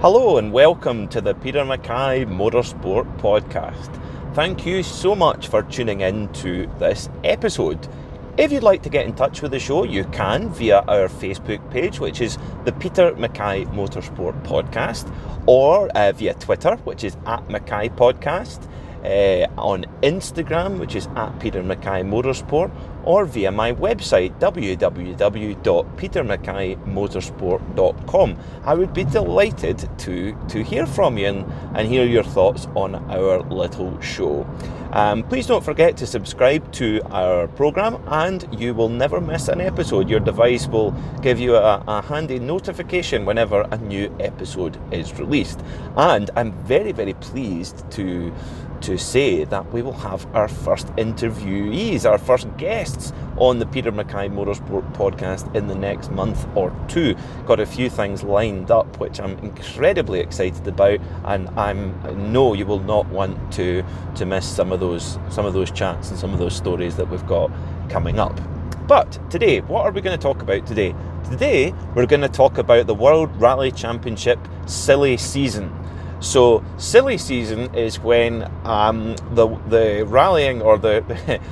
Hello and welcome to the Peter Mackay Motorsport Podcast. Thank you so much for tuning in to this episode. If you'd like to get in touch with the show, you can via our Facebook page, which is the Peter Mackay Motorsport Podcast, or uh, via Twitter, which is at Mackay Podcast, uh, on Instagram, which is at Peter Mackay Motorsport, or via my website www.petermackaymotorsport.com. I would be delighted to, to hear from you and, and hear your thoughts on our little show. Um, please don't forget to subscribe to our program, and you will never miss an episode. Your device will give you a, a handy notification whenever a new episode is released. And I'm very, very pleased to to say that we will have our first interviewees, our first guests on the Peter Mackay Motorsport podcast in the next month or two. Got a few things lined up which I'm incredibly excited about, and I'm I know you will not want to to miss some of those some of those chats and some of those stories that we've got coming up. But today, what are we going to talk about today? Today, we're going to talk about the World Rally Championship silly season. So silly season is when um, the the rallying or the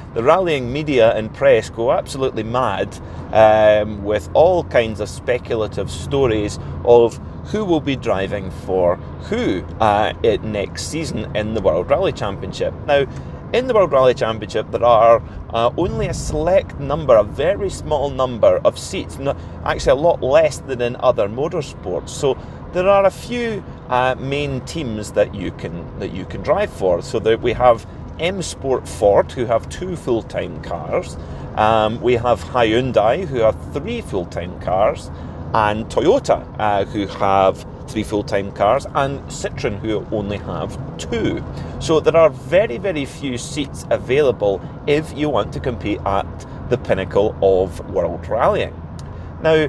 the rallying media and press go absolutely mad um, with all kinds of speculative stories of who will be driving for who uh, next season in the World Rally Championship. Now. In the World Rally Championship, there are uh, only a select number, a very small number of seats, actually a lot less than in other motorsports. So there are a few uh, main teams that you can that you can drive for. So that we have M Sport Ford, who have two full-time cars. Um, we have Hyundai, who have three full-time cars, and Toyota, uh, who have three full-time cars, and Citroen, who only have two. So there are very, very few seats available if you want to compete at the pinnacle of world rallying. Now,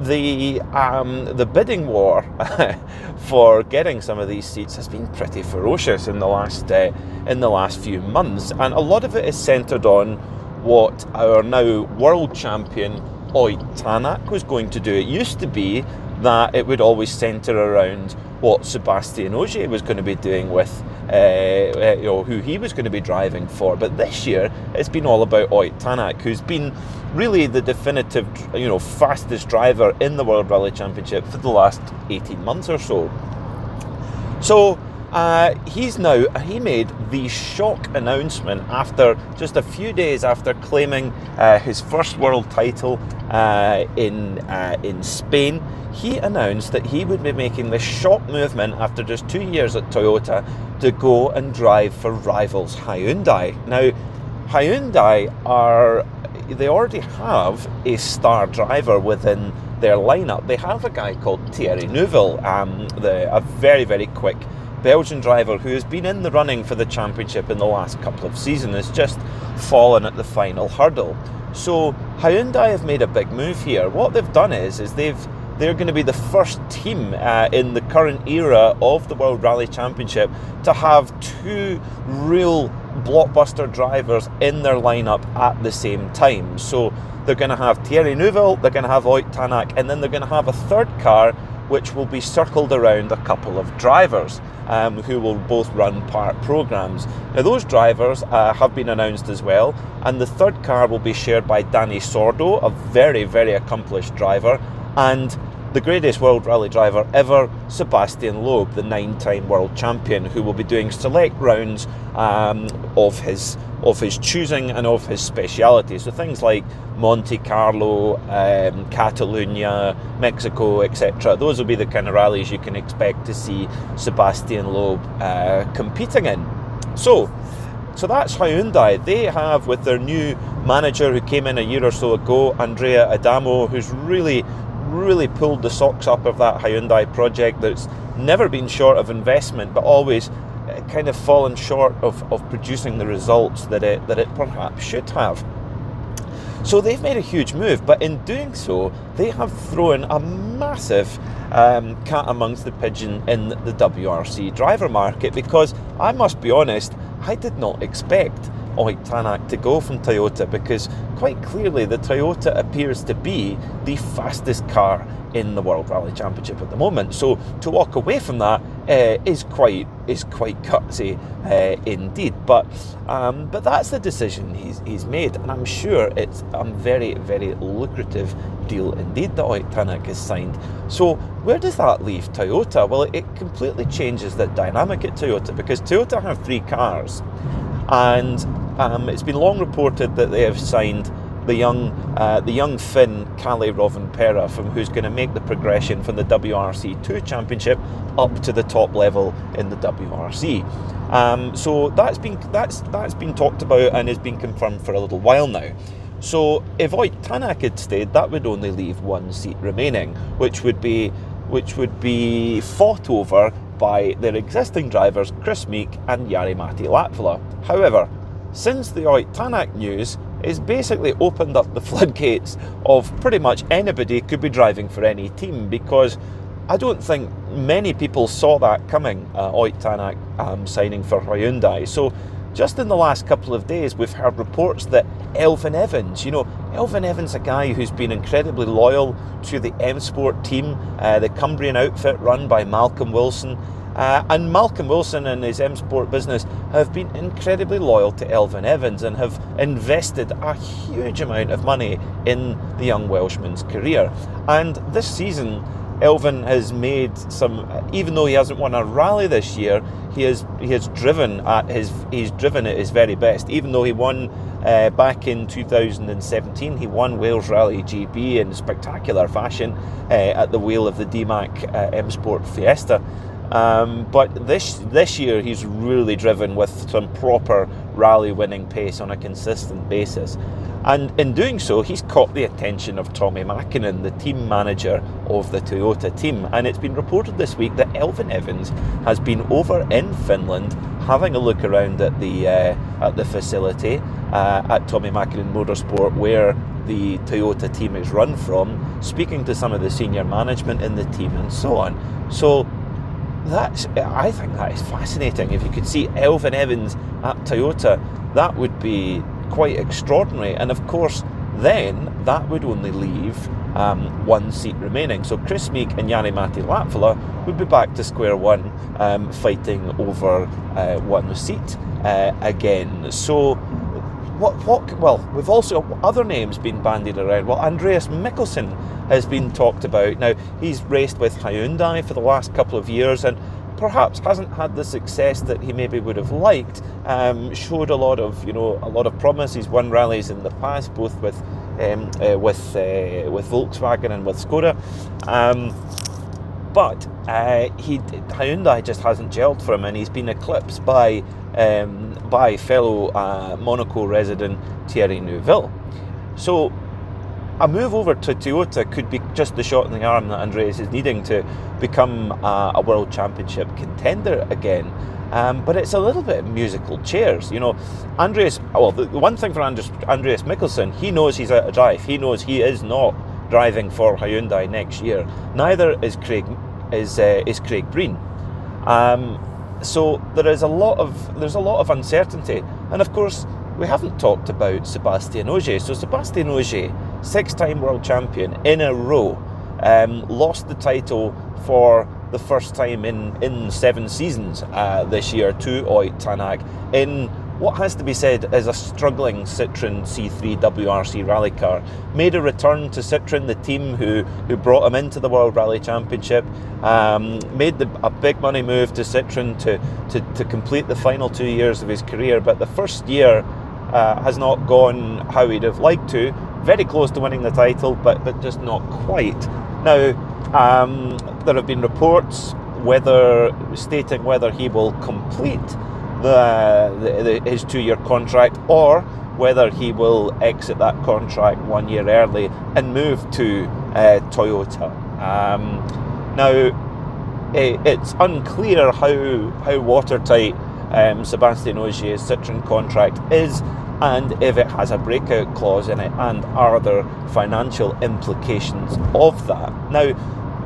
the um, the bidding war for getting some of these seats has been pretty ferocious in the last uh, in the last few months, and a lot of it is centred on what our now world champion Ott Tanak was going to do. It used to be that it would always centre around what Sebastian Ogier was going to be doing with uh, uh, you know, who he was going to be driving for. But this year, it's been all about Ott Tanak, who's been really the definitive, you know, fastest driver in the World Rally Championship for the last 18 months or so. So uh, he's now he made the shock announcement after just a few days after claiming uh, his first world title uh, in uh, in Spain. He announced that he would be making the shock movement after just two years at Toyota to go and drive for rivals Hyundai. Now, Hyundai are they already have a star driver within their lineup. They have a guy called Thierry Neuville, um, the, a very very quick Belgian driver who has been in the running for the championship in the last couple of seasons has just fallen at the final hurdle. So Hyundai have made a big move here. What they've done is, is they've they're going to be the first team uh, in the current era of the World Rally Championship to have two real blockbuster drivers in their lineup at the same time. So they're going to have Thierry Neuville, they're going to have Ott Tanak, and then they're going to have a third car which will be circled around a couple of drivers um, who will both run part programs. Now, those drivers uh, have been announced as well, and the third car will be shared by Dani Sordo, a very, very accomplished driver, and the greatest world rally driver ever, Sebastian Loeb, the nine time world champion, who will be doing select rounds um, of his of his choosing and of his speciality. So things like Monte Carlo, um, Catalunya, Mexico, etc. Those will be the kind of rallies you can expect to see Sebastian Loeb uh, competing in. So, so that's Hyundai. They have, with their new manager who came in a year or so ago, Andrea Adamo, who's really, really pulled the socks up of that Hyundai project that's never been short of investment, but always kind of fallen short of, of producing the results that it, that it perhaps should have. So they've made a huge move, but in doing so, they have thrown a massive um, cat amongst the pigeon in the WRC driver market because I must be honest, I did not expect Ott Tanak to go from Toyota because quite clearly the Toyota appears to be the fastest car in the World Rally Championship at the moment. So to walk away from that uh, is quite is quite gutsy uh, indeed. But um, but that's the decision he's, he's made, and I'm sure it's a very very lucrative deal indeed that Ott Tanak has signed. So where does that leave Toyota? Well, it completely changes the dynamic at Toyota because Toyota have three cars, and um, it's been long reported that they have signed the young uh, the young Finn Kalle Rovanperä from who's going to make the progression from the WRC2 Championship up to the top level in the WRC. Um, so that's been that's that's been talked about and has been confirmed for a little while now. So if Ott Tanak had stayed, that would only leave one seat remaining, which would be which would be fought over by their existing drivers Kris Meeke and Jari-Matti Latvala. However, since the Ott Tanak news, it's basically opened up the floodgates of pretty much anybody could be driving for any team because I don't think many people saw that coming, uh, Ott Tanak um, signing for Hyundai. So just in the last couple of days, we've heard reports that Elfyn Evans, you know, Elfyn Evans, a guy who's been incredibly loyal to the M Sport team, uh, the Cumbrian outfit run by Malcolm Wilson, uh, and Malcolm Wilson and his M Sport business have been incredibly loyal to Elfyn Evans and have invested a huge amount of money in the young Welshman's career. And this season, Elfyn has made some, even though he hasn't won a rally this year, he has he has driven at his he's driven at his very best. Even though he won uh, back in 2017, he won Wales Rally GB in spectacular fashion uh, at the wheel of the DMACK uh, M Sport Fiesta. Um, but this this year he's really driven with some proper rally winning pace on a consistent basis. And in doing so, he's caught the attention of Tommi Mäkinen, the team manager of the Toyota team. And it's been reported this week that Elfyn Evans has been over in Finland having a look around at the uh, at the facility uh, at Tommi Mäkinen Motorsport, where the Toyota team is run from, speaking to some of the senior management in the team and so on. So that's I think that is fascinating. If you could see Elfyn Evans at Toyota, that would be quite extraordinary. And of course, then that would only leave um, one seat remaining. So Kris Meeke and Jari-Matti Latvala would be back to square one, um, fighting over uh, one seat uh, again. So what, what, well, we've also other names been bandied around. Well, Andreas Mikkelsen has been talked about. Now, he's raced with Hyundai for the last couple of years and perhaps hasn't had the success that he maybe would have liked. Um, showed a lot of, you know, a lot of promise. He's won rallies in the past, both with um, uh, with uh, with Volkswagen and with Skoda. Um, but uh, he Hyundai just hasn't gelled for him, and he's been eclipsed by um, by fellow uh, Monaco resident Thierry Neuville. So a move over to Toyota could be just the shot in the arm that Andreas is needing to become a, a world championship contender again. Um, but it's a little bit musical chairs, you know. Andreas, well, the, the one thing for Andreas, Andreas Mikkelsen, he knows he's out of drive. He knows he is not driving for Hyundai next year. Neither is Craig is uh, is Craig Breen. Um, so there is a lot of there's a lot of uncertainty, and of course we haven't talked about Sébastien Ogier. So Sébastien Ogier, six-time world champion in a row, um, lost the title for the first time in, in seven seasons uh, this year to Ott Tanak in what has to be said is a struggling Citroen C3 WRC rally car. Made a return to Citroen, the team who, who brought him into the World Rally Championship. Um, made the, a big money move to Citroen to, to, to complete the final two years of his career. But the first year uh, has not gone how he'd have liked to. Very close to winning the title, but, but just not quite. Now, um, there have been reports whether stating whether he will complete the, the, the his two-year contract or whether he will exit that contract one year early and move to uh, Toyota. Um, now, it, it's unclear how how watertight um, Sébastien Ogier's Citroen contract is and if it has a breakout clause in it, and are there financial implications of that? Now,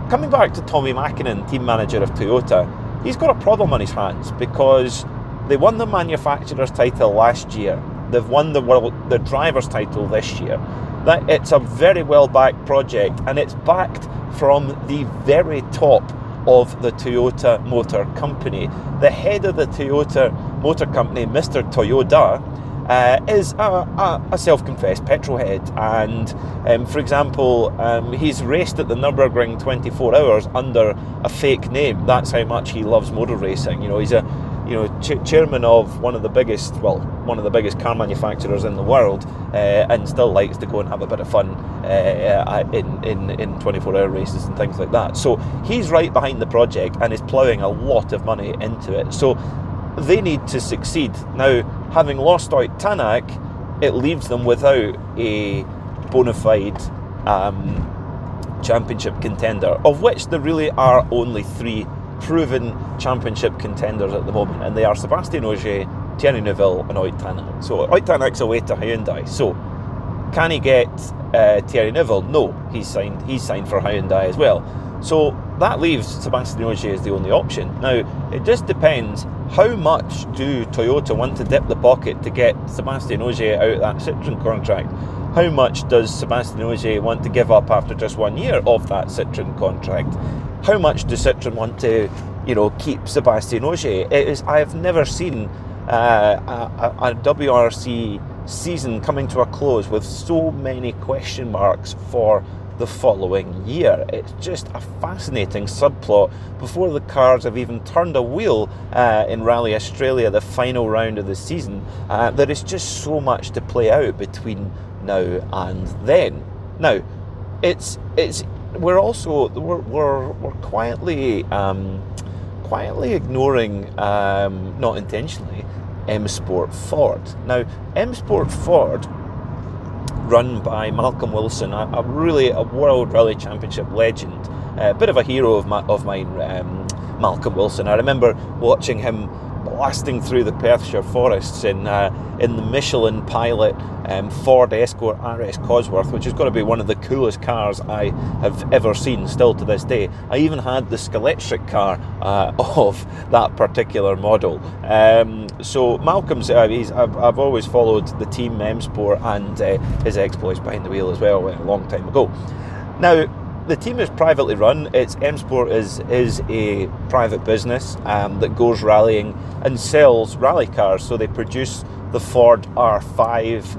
coming back to Tommi Mäkinen, team manager of Toyota, he's got a problem on his hands because they won the manufacturer's title last year They've won the world the drivers' title this year. That it's a very well backed project, and it's backed from the very top of the Toyota Motor Company. The head of the Toyota Motor Company, Mr. Toyoda, uh, is a, a, a, self-confessed petrol head, and um, for example, um, he's raced at the Nurburgring 24 hours under a fake name. That's how much he loves motor racing. You know, he's a you know ch- chairman of one of the biggest, well, one of the biggest car manufacturers in the world, uh, and still likes to go and have a bit of fun uh, in, in in 24-hour races and things like that. So he's right behind the project and is ploughing a lot of money into it. So they need to succeed now having lost out Tanak, it leaves them without a bona fide um, championship contender, of which there really are only three proven championship contenders at the moment, and they are Sebastian Ogier, Thierry Neuville, and Tanak. So Ott Tanak's away to Hyundai. So can he get uh, Thierry Neuville? No, he's signed. He's signed for Hyundai as well. So that leaves Sebastian Ogier as the only option. Now it just depends how much do Toyota want to dip the pocket to get Sebastian Ogier out of that Citroen contract? How much does Sebastian Ogier want to give up after just one year of that Citroen contract? How much does Citroen want to, you know, keep Sebastian Ogier? It is. I have never seen uh, a, a WRC season coming to a close with so many question marks for the following year. It's just a fascinating subplot before the cars have even turned a wheel uh, in Rally Australia, the final round of the season. Uh, there is just so much to play out between now and then. Now, it's it's we're also we're we're, we're quietly um, quietly ignoring, um, not intentionally, M Sport Ford. Now, M Sport Ford run by Malcolm Wilson, a, a really a World Rally Championship legend, a bit of a hero of, my, of mine, um, Malcolm Wilson. I remember watching him blasting through the Perthshire forests in uh, in the Michelin Pilot um, Ford Escort RS Cosworth, which is going to be one of the coolest cars I have ever seen, still to this day. I even had the Scalextric car uh, of that particular model. Um, so Malcolm's, uh, I've, I've, always followed the team M Sport and uh, his exploits behind the wheel as well a long time ago. Now, the team is privately run. It's M Sport is is a private business um, that goes rallying and sells rally cars. So they produce the Ford R5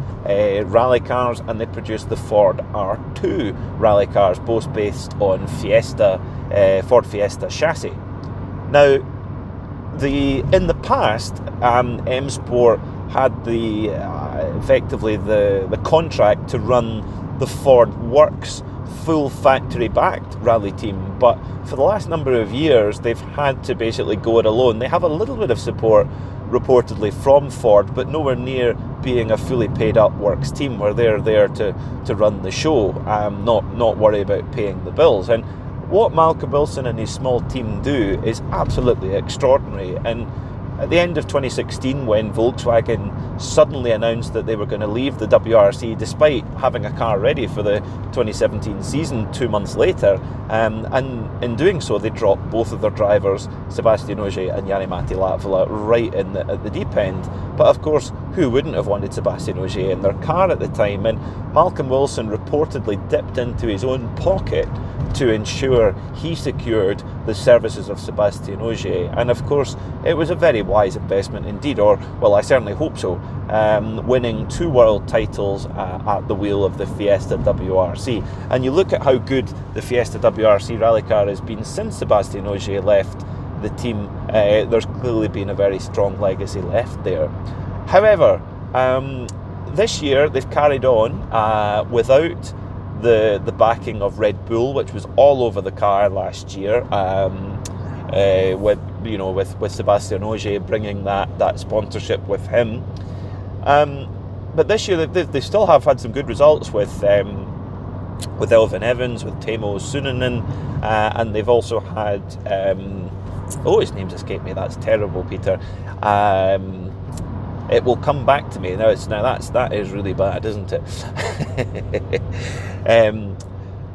uh, rally cars and they produce the Ford R2 rally cars, both based on Fiesta uh, Ford Fiesta chassis. Now, the in the past, um, M Sport had the uh, effectively the the contract to run the Ford Works full factory backed rally team, but for the last number of years they've had to basically go it alone. They have a little bit of support reportedly from Ford, but nowhere near being a fully paid up works team where they're there to, to run the show, um, not not worry about paying the bills. And what Malcolm Wilson and his small team do is absolutely extraordinary. And at the end of 2016, when Volkswagen suddenly announced that they were going to leave the WRC despite having a car ready for the 2017 season two months later, um, and in doing so, they dropped both of their drivers, Sebastian Ogier and Jari-Matti Latvala, right in the, at the deep end. But of course, who wouldn't have wanted Sebastian Ogier in their car at the time? And Malcolm Wilson reportedly dipped into his own pocket to ensure he secured the services of Sebastian Ogier. And of course, it was a very wise investment indeed, or, well, I certainly hope so, um, winning two world titles uh, at the wheel of the Fiesta WRC. And you look at how good the Fiesta WRC rally car has been since Sebastian Ogier left the team, uh, there's clearly been a very strong legacy left there. However, um, this year they've carried on uh, without the the backing of Red Bull, which was all over the car last year. Um, uh, with you know with, with Sebastian Ogier bringing that that sponsorship with him. Um, but this year they, they, still have had some good results with um, with Elfyn Evans, with Teemu Suninen, uh, and they've also had um, oh his name's escaped me. That's terrible, Peter. Um, it will come back to me. Now it's now that's that is really bad, isn't it? um,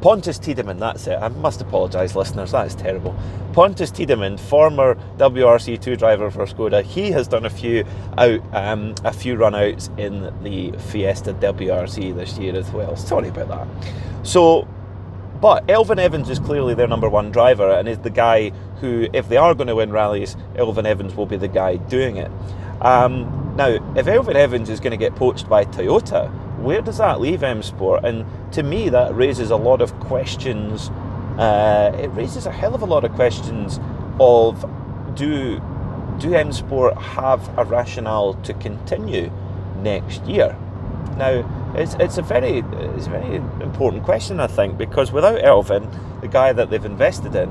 Pontus Tidemand, that's it. I must apologise, listeners, that is terrible. Pontus Tidemand, former WRC2 driver for Skoda, he has done a few out, um, a few runouts in the Fiesta WRC this year as well. Sorry about that. So, but Elfyn Evans is clearly their number one driver and is the guy who, if they are going to win rallies, Elfyn Evans will be the guy doing it. Um, now, if Elfyn Evans is going to get poached by Toyota, where does that leave M Sport? And to me, that raises a lot of questions. Uh, it raises a hell of a lot of questions of do do M Sport have a rationale to continue next year? Now, it's, it's a very it's a very important question, I think, because without Elfyn, the guy that they've invested in,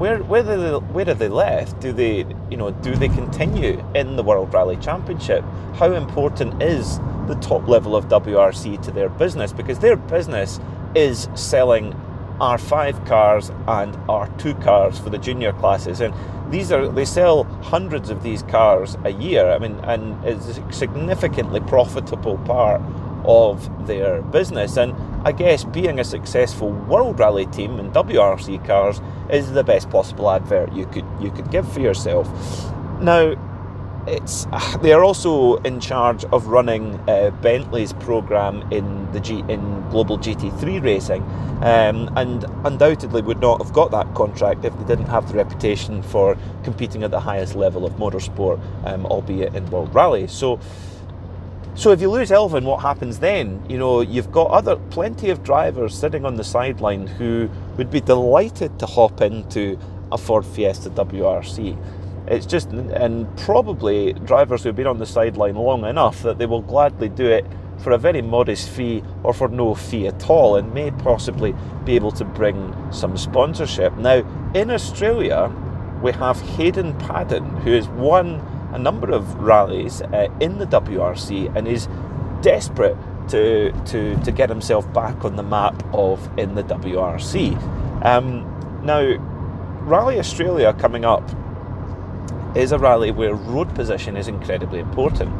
where where are they, where are they left? Do they you know do they continue in the World Rally Championship? How important is the top level of WRC to their business? Because their business is selling R5 cars and R2 cars for the junior classes, and these are they sell hundreds of these cars a year. I mean, and it's a significantly profitable part of their business. And I guess being a successful World Rally team in WRC cars is the best possible advert you could you could give for yourself. Now, it's they are also in charge of running uh, Bentley's program in the G, in global GT3 racing, um, and undoubtedly would not have got that contract if they didn't have the reputation for competing at the highest level of motorsport, um, albeit in World Rally. So so if you lose Elfyn, what happens then? You know, you've got other plenty of drivers sitting on the sideline who would be delighted to hop into a Ford Fiesta WRC. It's just, and probably drivers who've been on the sideline long enough that they will gladly do it for a very modest fee or for no fee at all and may possibly be able to bring some sponsorship. Now, in Australia, we have Hayden Paddon, who has won a number of rallies uh, in the WRC and is desperate to, to, to get himself back on the map of in the WRC. Um, now, Rally Australia coming up is a rally where road position is incredibly important.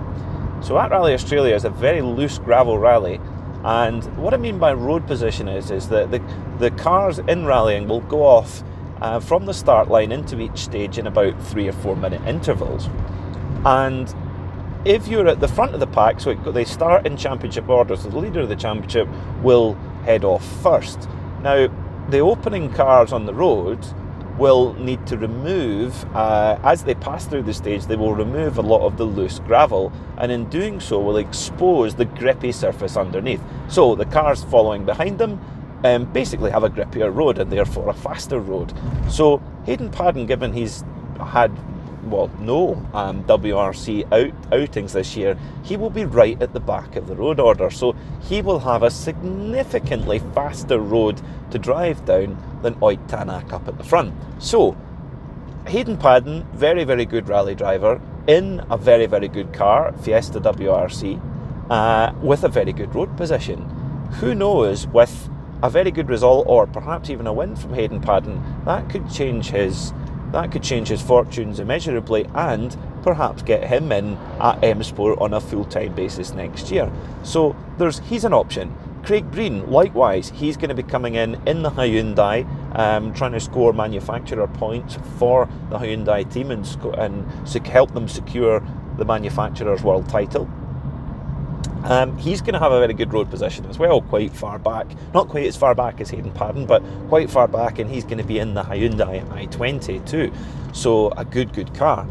So at Rally Australia is a very loose gravel rally, and what I mean by road position is is that the, the cars in rallying will go off uh, from the start line into each stage in about three or four minute intervals. And if you're at the front of the pack, so they start in championship order, so the leader of the championship will head off first. Now, the opening cars on the road will need to remove, uh, as they pass through the stage, they will remove a lot of the loose gravel, and in doing so, will expose the grippy surface underneath. So the cars following behind them um, basically have a grippier road and therefore a faster road. So Hayden Paddon, given he's had well, no um, WRC out, outings this year, he will be right at the back of the road order. So he will have a significantly faster road to drive down than Ott Tanak up at the front. So Hayden Paddon, very, very good rally driver in a very, very good car, Fiesta WRC, uh, with a very good road position. Who knows, with a very good result or perhaps even a win from Hayden Paddon, that could change his that could change his fortunes immeasurably and perhaps get him in at M Sport on a full time basis next year. So there's he's an option. Craig Breen, likewise, he's going to be coming in in the Hyundai, um, trying to score manufacturer points for the Hyundai team and, sco- and help them secure the manufacturer's world title. Um, he's going to have a very good road position as well, quite far back. Not quite as far back as Hayden Paddon, but quite far back, and he's going to be in the Hyundai i20 too. So, a good, good car.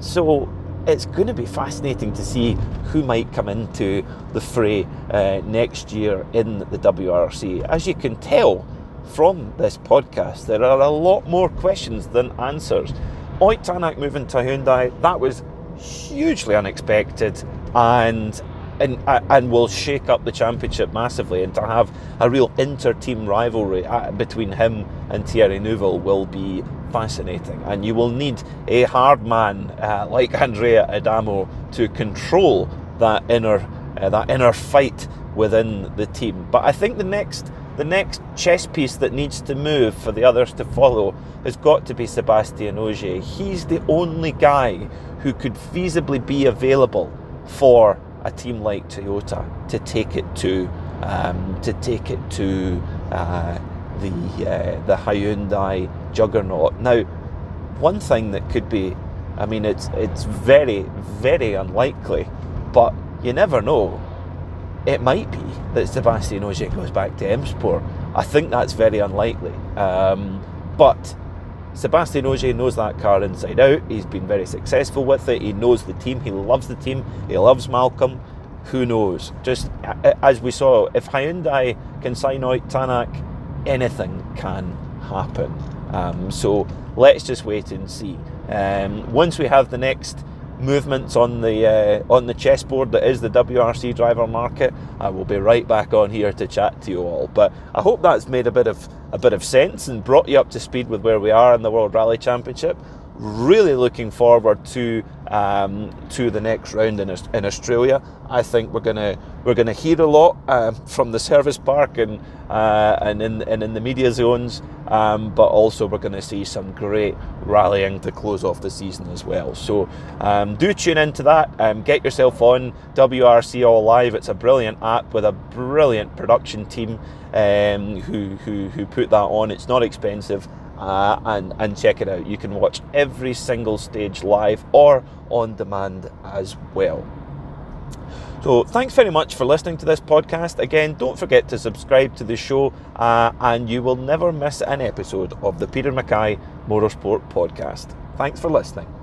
So, it's going to be fascinating to see who might come into the fray uh, next year in the WRC. As you can tell from this podcast, there are a lot more questions than answers. Ott Tanak moving to Hyundai, that was hugely unexpected and and and will shake up the championship massively. And to have a real inter-team rivalry uh, between him and Thierry Neuville will be fascinating. And you will need a hard man uh, like Andrea Adamo to control that inner uh, that inner fight within the team. But I think the next the next chess piece that needs to move for the others to follow has got to be Sebastian Ogier. He's the only guy who could feasibly be available for a team like Toyota to take it to um, to take it to uh, the uh, the Hyundai juggernaut. Now, one thing that could be, I mean, it's it's very very unlikely, but you never know. It might be that Sebastian Ogier goes back to M Sport. I think that's very unlikely, um, but Sebastian Ogier knows that car inside out. He's been very successful with it. He knows the team. He loves the team. He loves Malcolm. Who knows? Just as we saw, if Hyundai can sign Ott Tanak, anything can happen. Um, so let's just wait and see. Um, once we have the next movements on the uh, on the chessboard that is the WRC driver market, I will be right back on here to chat to you all. But I hope that's made a bit of a bit of sense and brought you up to speed with where we are in the World Rally Championship. Really looking forward to um, to the next round in, in Australia. I think we're gonna we're gonna hear a lot uh, from the service park and uh, and in and in the media zones, um, but also we're to see some great rallying to close off the season as well. So um, do tune into that. Um, get yourself on WRC All Live. It's a brilliant app with a brilliant production team um, who, who who put that on. It's not expensive uh, and, and check it out. You can watch every single stage live or on demand as well. So, thanks very much for listening to this podcast. Again, don't forget to subscribe to the show, uh, and you will never miss an episode of the Peter Mackay Motorsport Podcast. Thanks for listening.